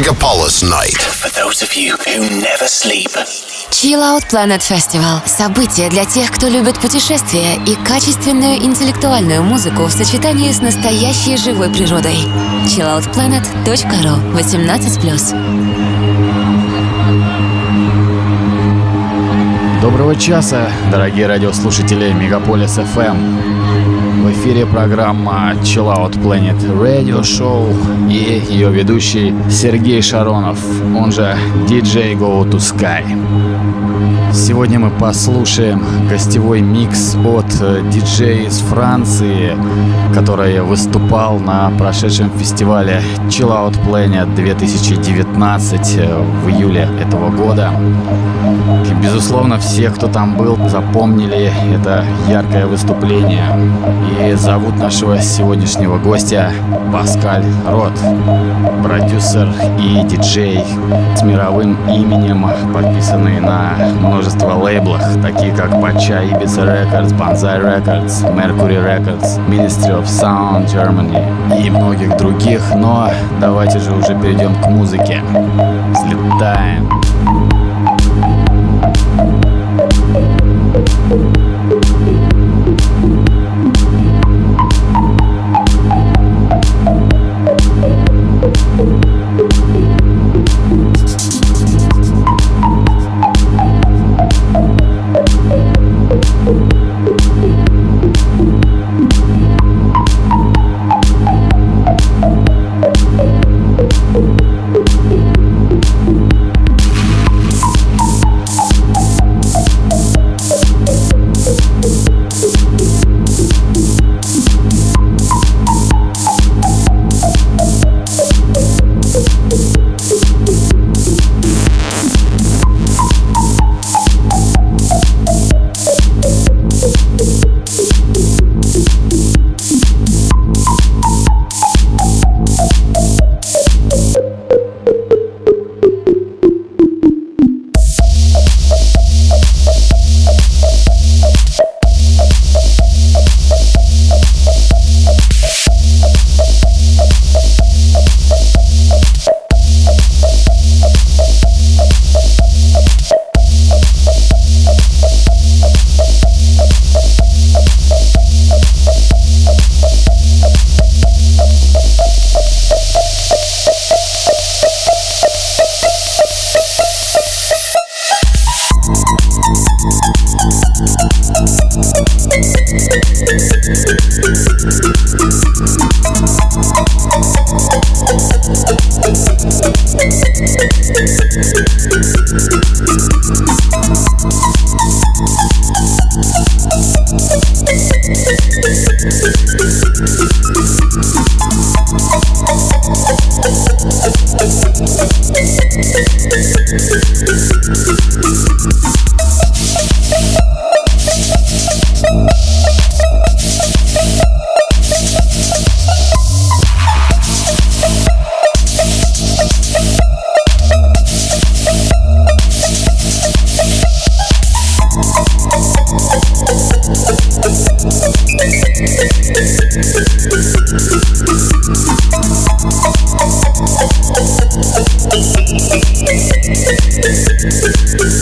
Megapolis Night. For those of you who never sleep. Chill Out Planet Festival – событие для тех, кто любит путешествия и качественную интеллектуальную музыку в сочетании с настоящей живой природой. chilloutplanet.ru 18+. Доброго часа, дорогие радиослушатели Мегаполис FM. В эфире программа Chill Out Planet Radio Show и ее ведущий Сергей Шаронов, он же DJ Go to Sky. Сегодня мы послушаем гостевой микс от э, диджея из Франции, который выступал на прошедшем фестивале Chill Out Planet 2019 э, в июле этого года. И, безусловно, все, кто там был, запомнили это яркое выступление. И зовут нашего сегодняшнего гостя Паскаль Рот, продюсер и диджей с мировым именем, подписанный на множество лейблах, такие как Pacha, Ibiza Records, Banzai Records, Mercury Records, Ministry of Sound Germany и многих других. Но давайте же уже перейдем к музыке. Взлетаем. Thank.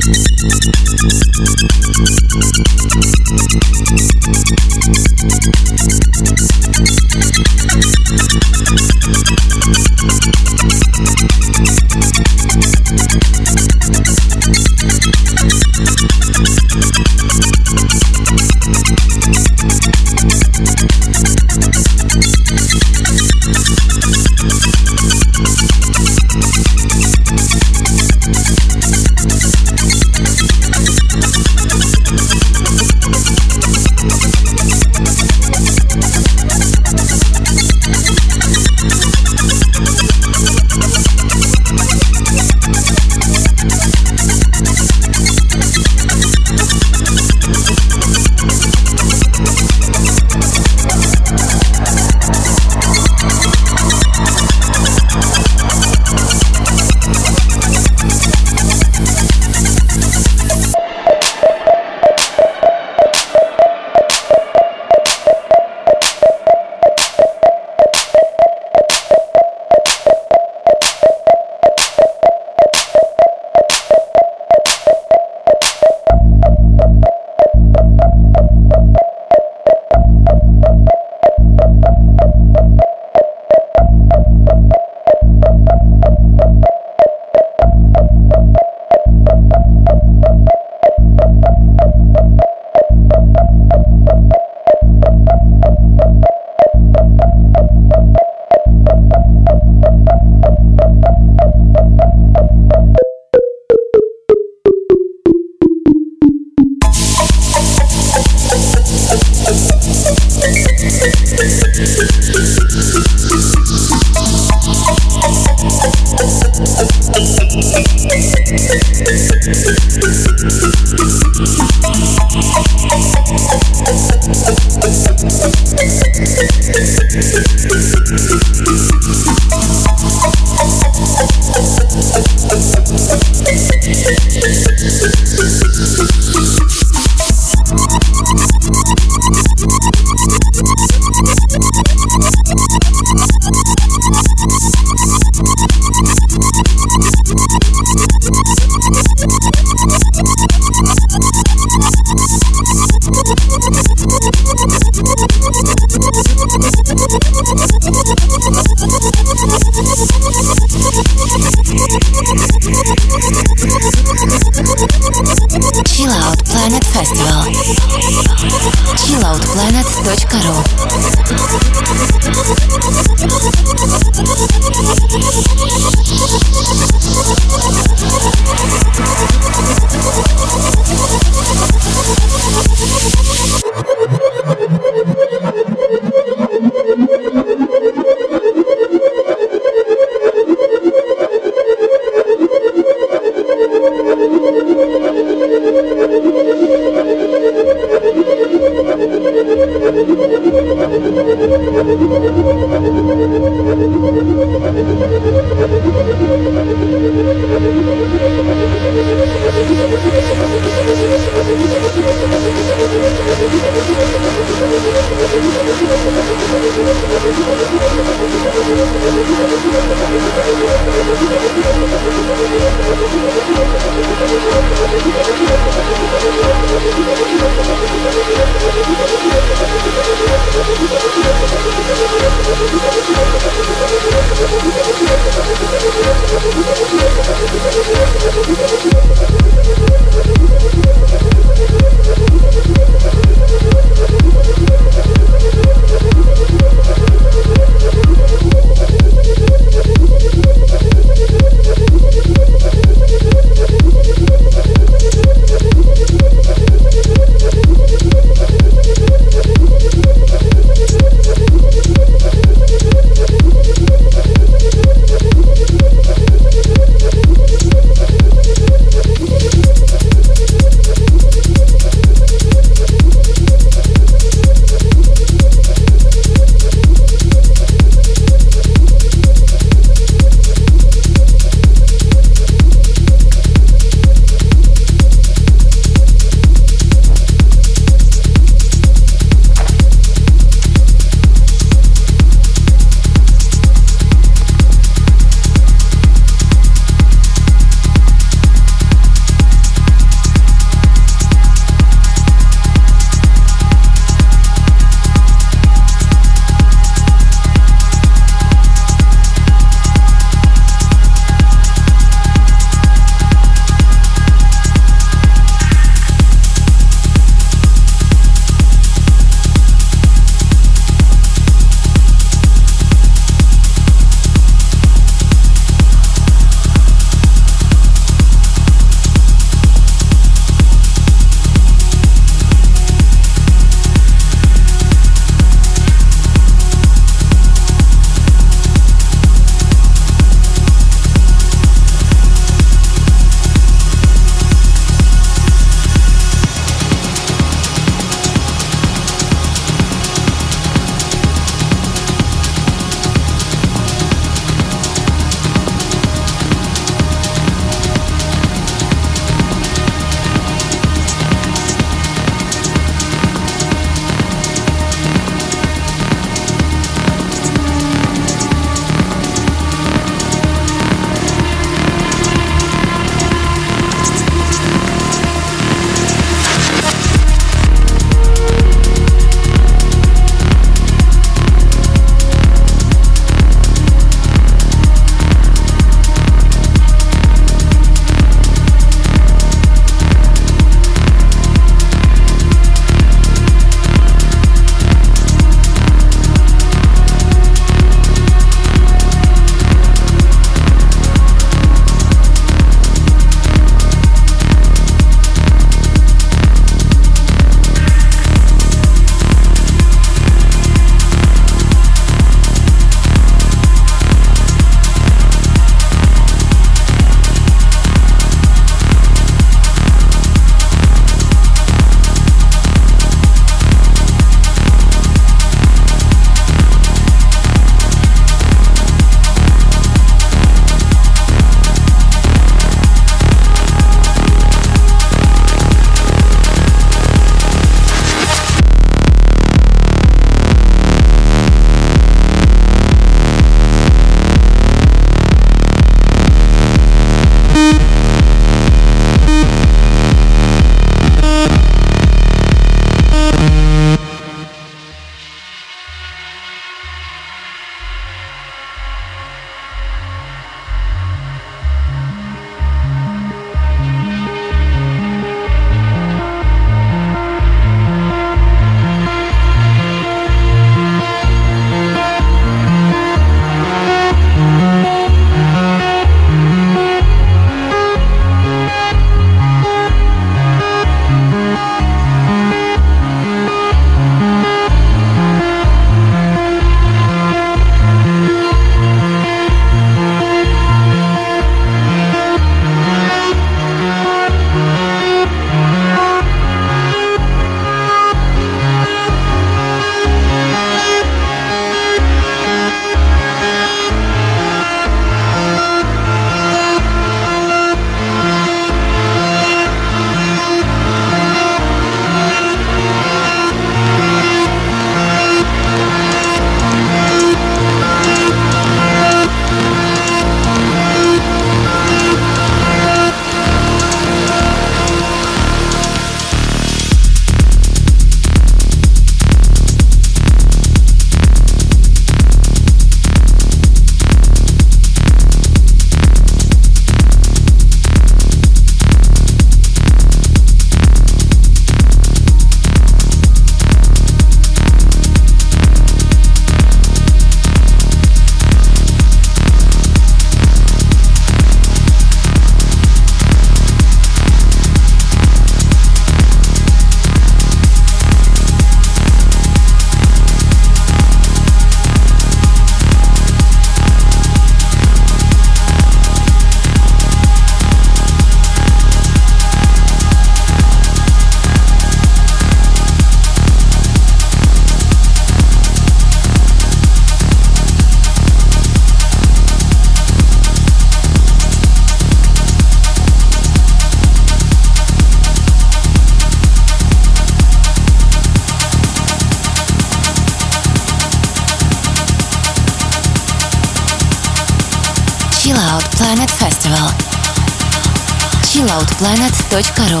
chilloutplanet.ru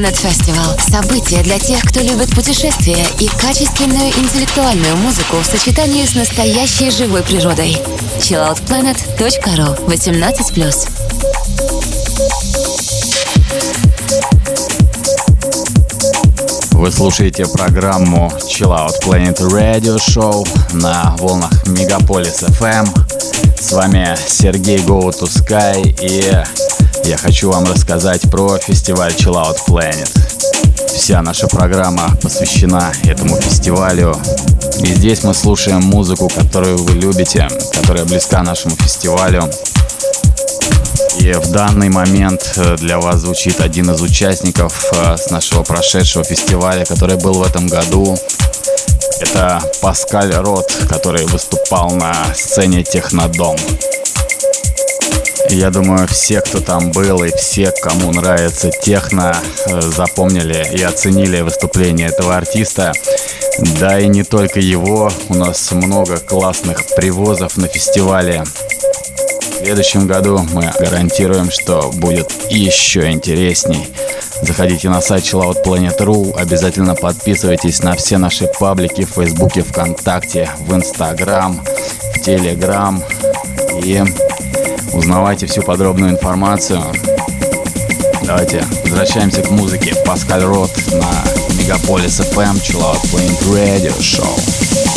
Planet Festival – событие для тех, кто любит путешествия и качественную интеллектуальную музыку в сочетании с настоящей живой природой. chilloutplanet.ru 18+. Вы слушаете программу Chill Out Planet Radio Show на волнах Мегаполис FM. С вами Сергей Go и я хочу вам рассказать про фестиваль Chill Out Planet. Вся наша программа посвящена этому фестивалю. И здесь мы слушаем музыку, которую вы любите, которая близка нашему фестивалю. И в данный момент э, для вас звучит один из участников э, с нашего прошедшего фестиваля, который был в этом году. Это Паскаль Рот, который выступал на сцене Технодом. Я думаю, все, кто там был и все, кому нравится техно, э, запомнили и оценили выступление этого артиста. Да и не только его, у нас много классных привозов на фестивале. В следующем году мы гарантируем, что будет еще интересней. Заходите на сайт chilloutplanet.ru, обязательно подписывайтесь на все наши паблики в Фейсбуке, ВКонтакте, в Инстаграм, в Телеграм и узнавайте всю подробную информацию. Давайте возвращаемся к музыке. Паскаль Рот на Мегаполис FM, Chill Out Planet Radio Show.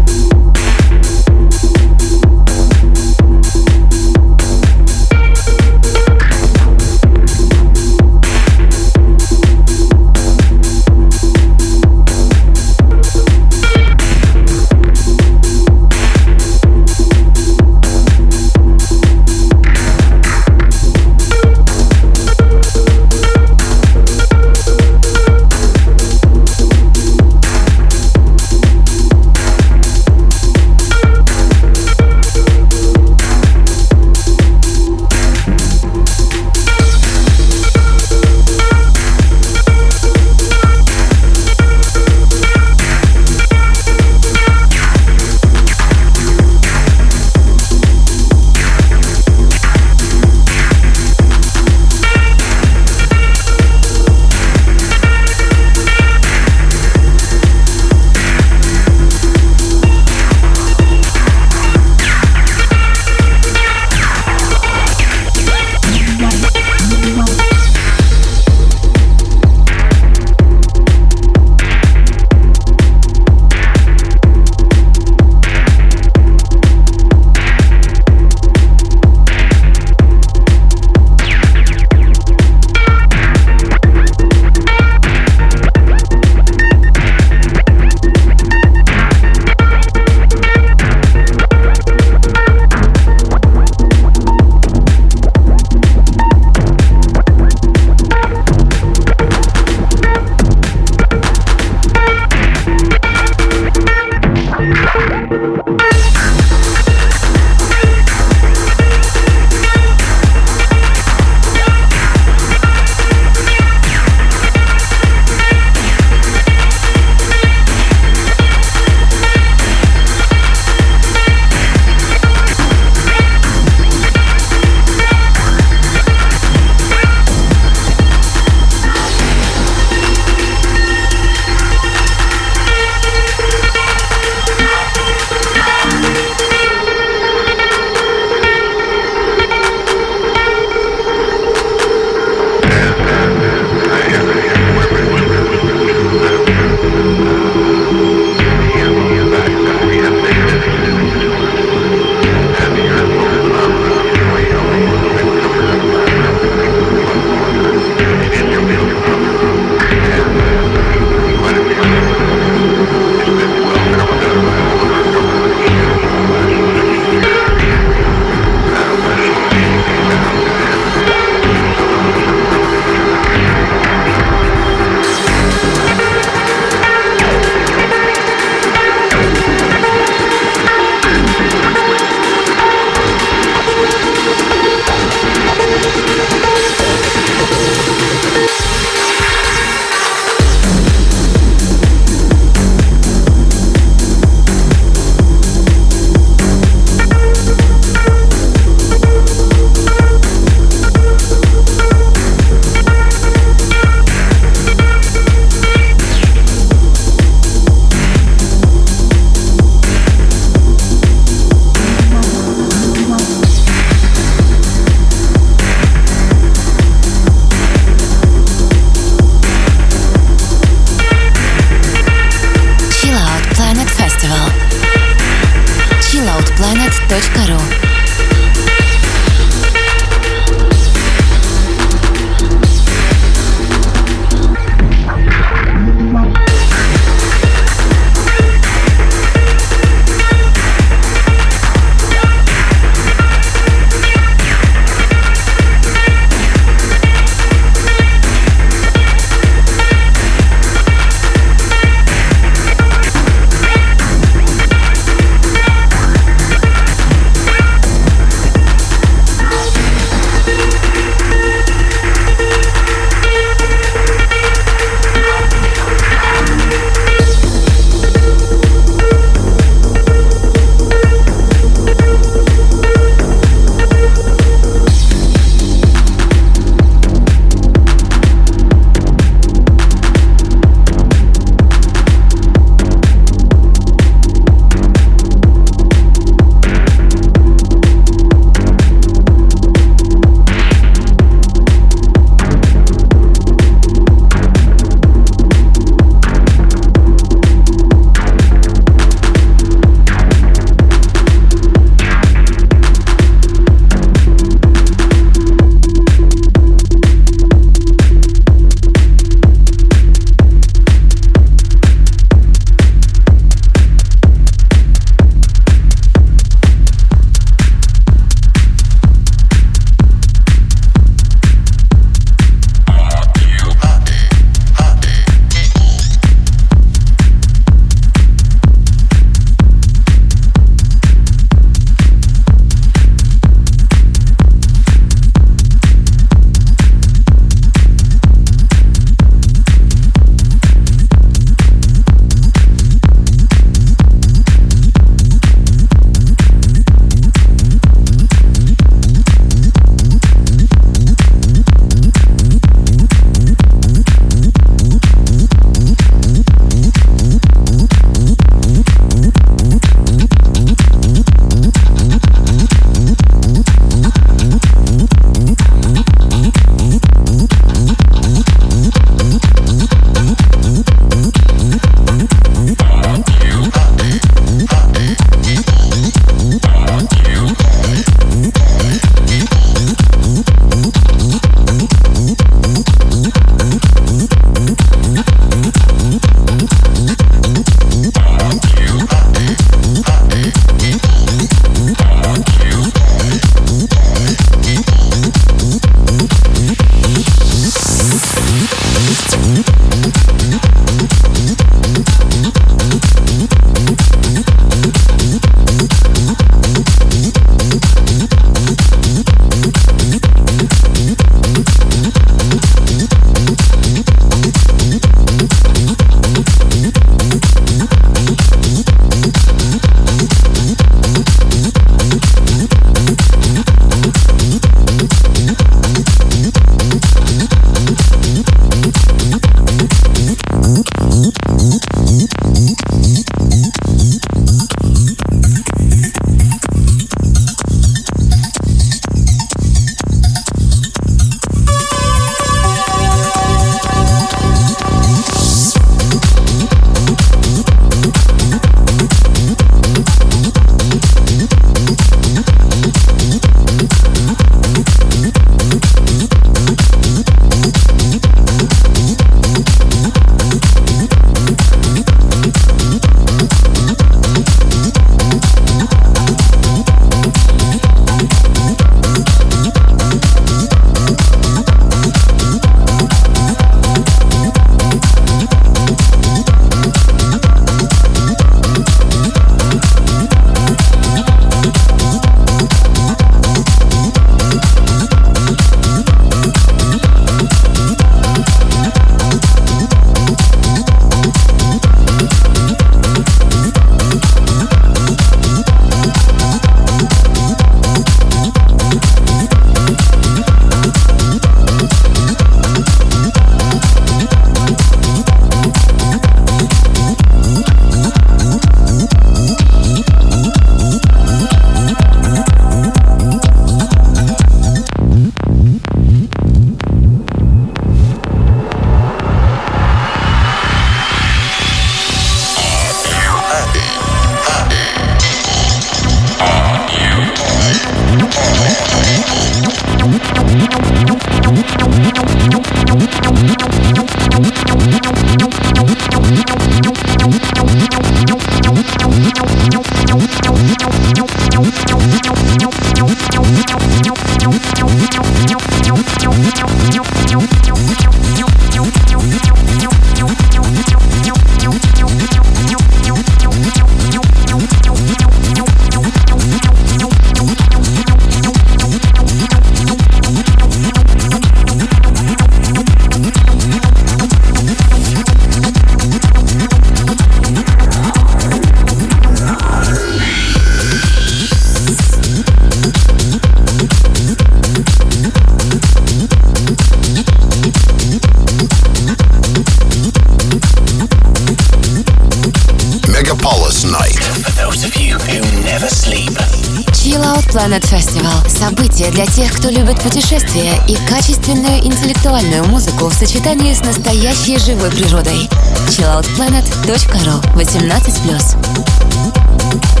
И качественную интеллектуальную музыку в сочетании с настоящей живой природой. chilloutplanet.ru 18+.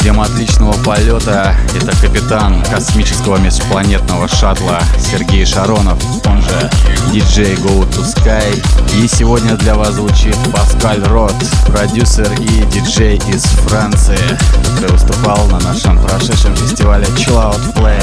Всем отличного полета. Это капитан космического межпланетного шаттла Сергей Шаронов, он же диджей Go to Sky. И сегодня для вас звучит Паскаль Рот, продюсер и диджей из Франции, который выступал на нашем прошедшем фестивале Chill Out Play.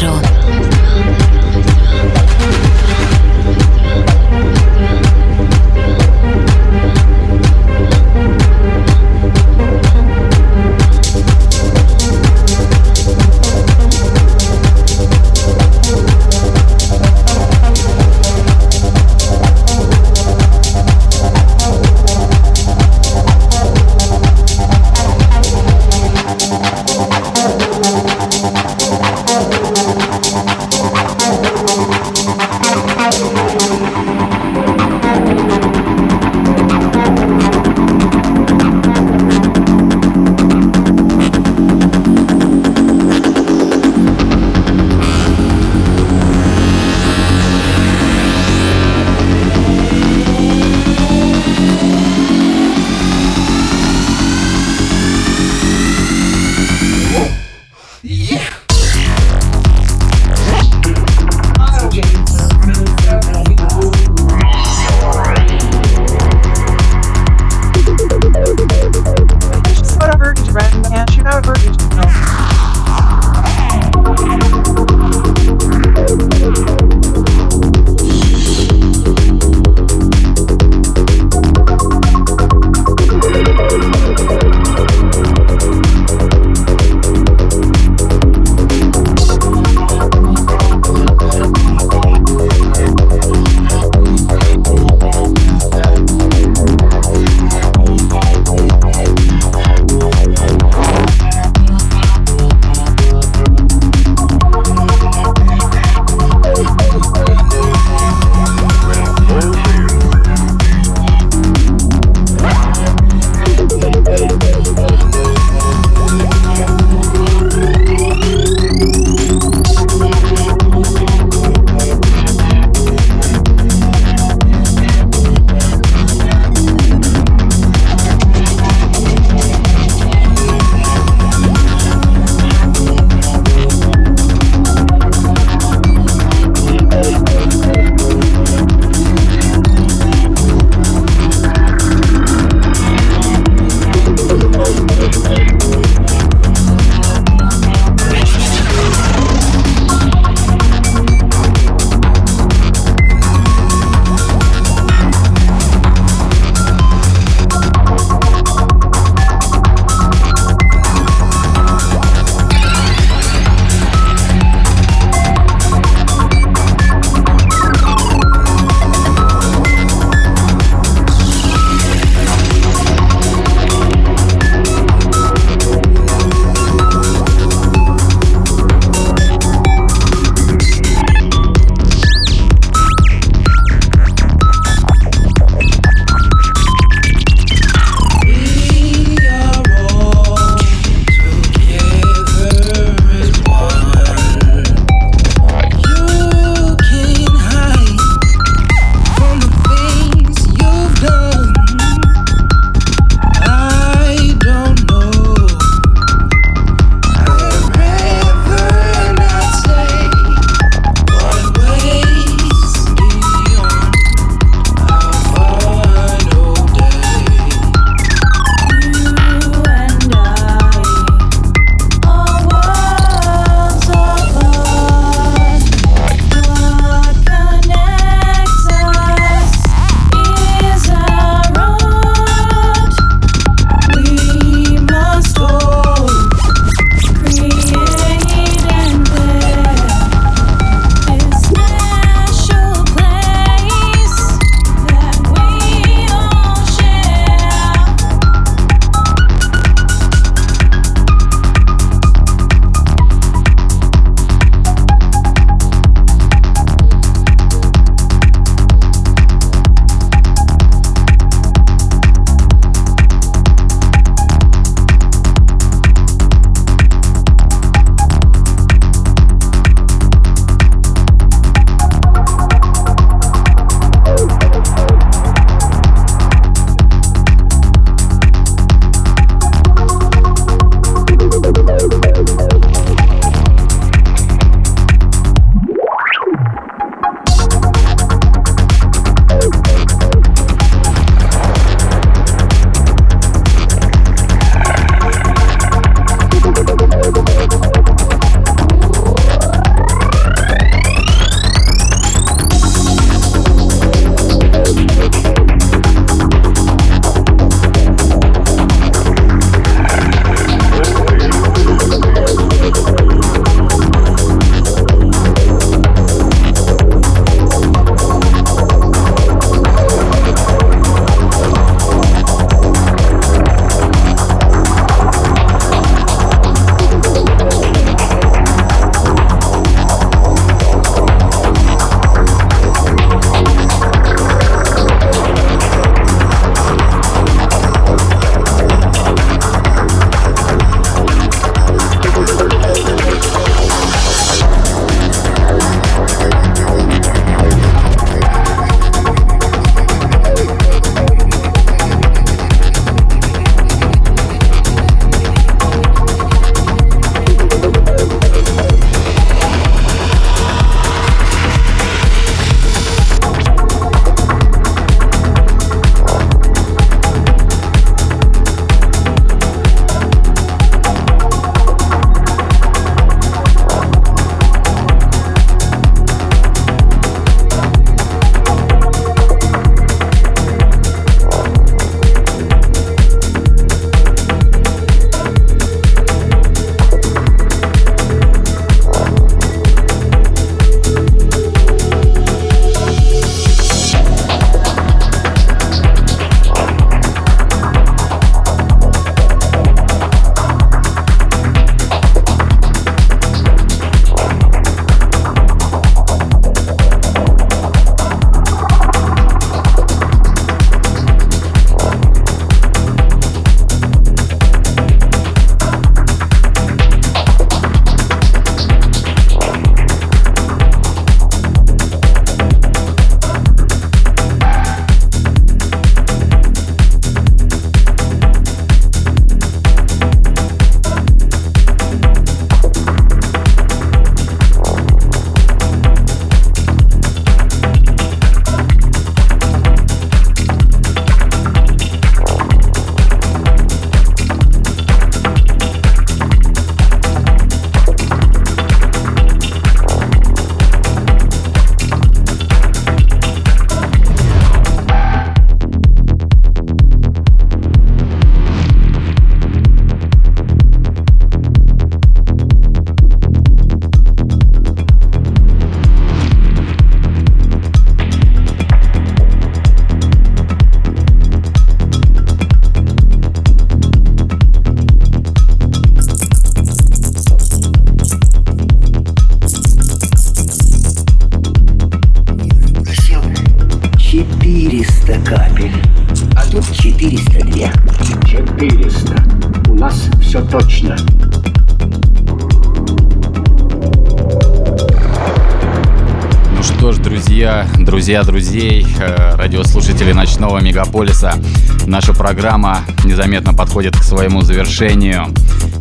ру друзей, э, радиослушатели ночного мегаполиса, наша программа незаметно подходит к своему завершению.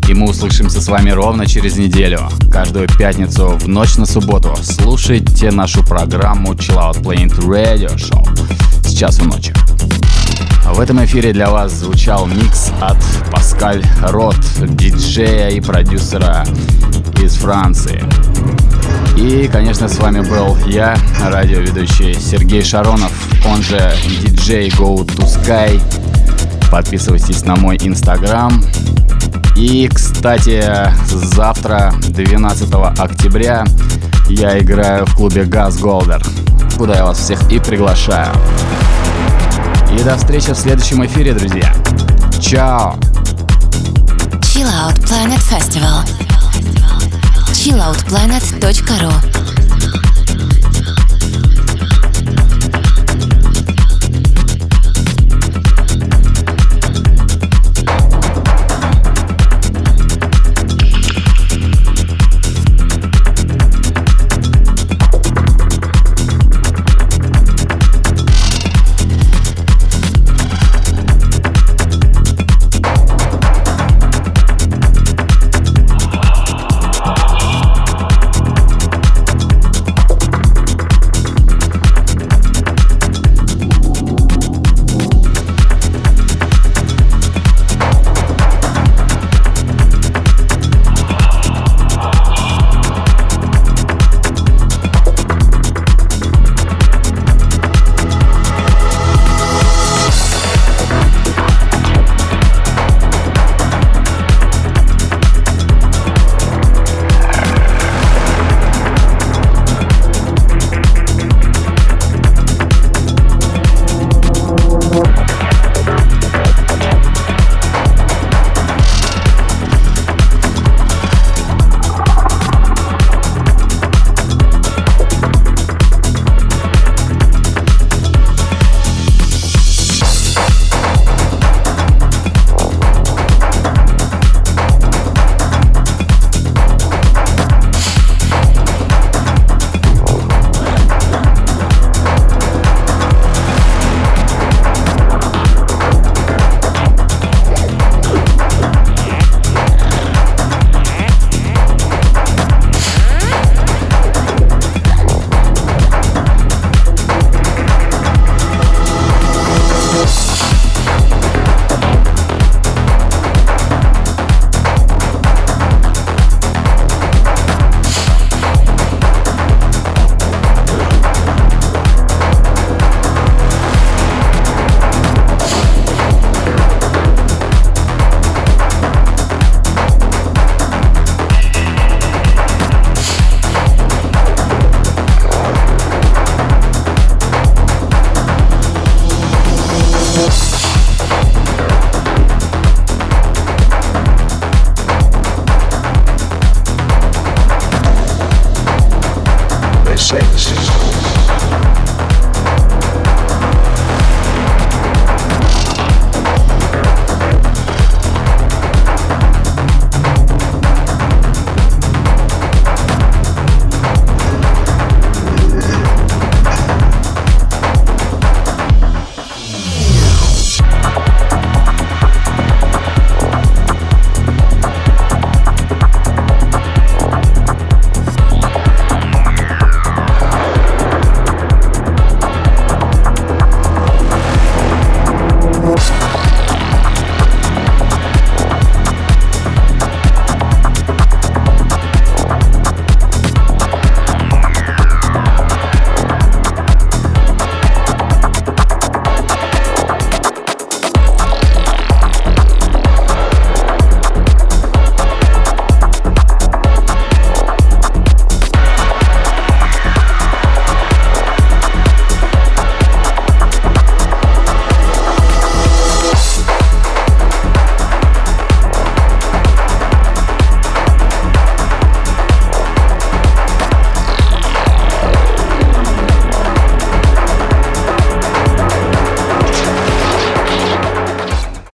И мы услышимся с вами ровно через неделю. Каждую пятницу в ночь на субботу слушайте нашу программу Chill Out Planet Radio Show с часу ночи. В этом эфире для вас звучал микс от Паскаль Рот, диджея и продюсера из Франции. И, конечно, с вами был я, радиоведущий Сергей Шаронов, он же диджей Go to Sky. Подписывайтесь на мой инстаграм. И, кстати, завтра, 12 октября, я играю в клубе Газ Голдер, куда я вас всех и приглашаю. И до встречи в следующем эфире, друзья. Чао! Chill Out Planet Festival. chilloutplanet.ru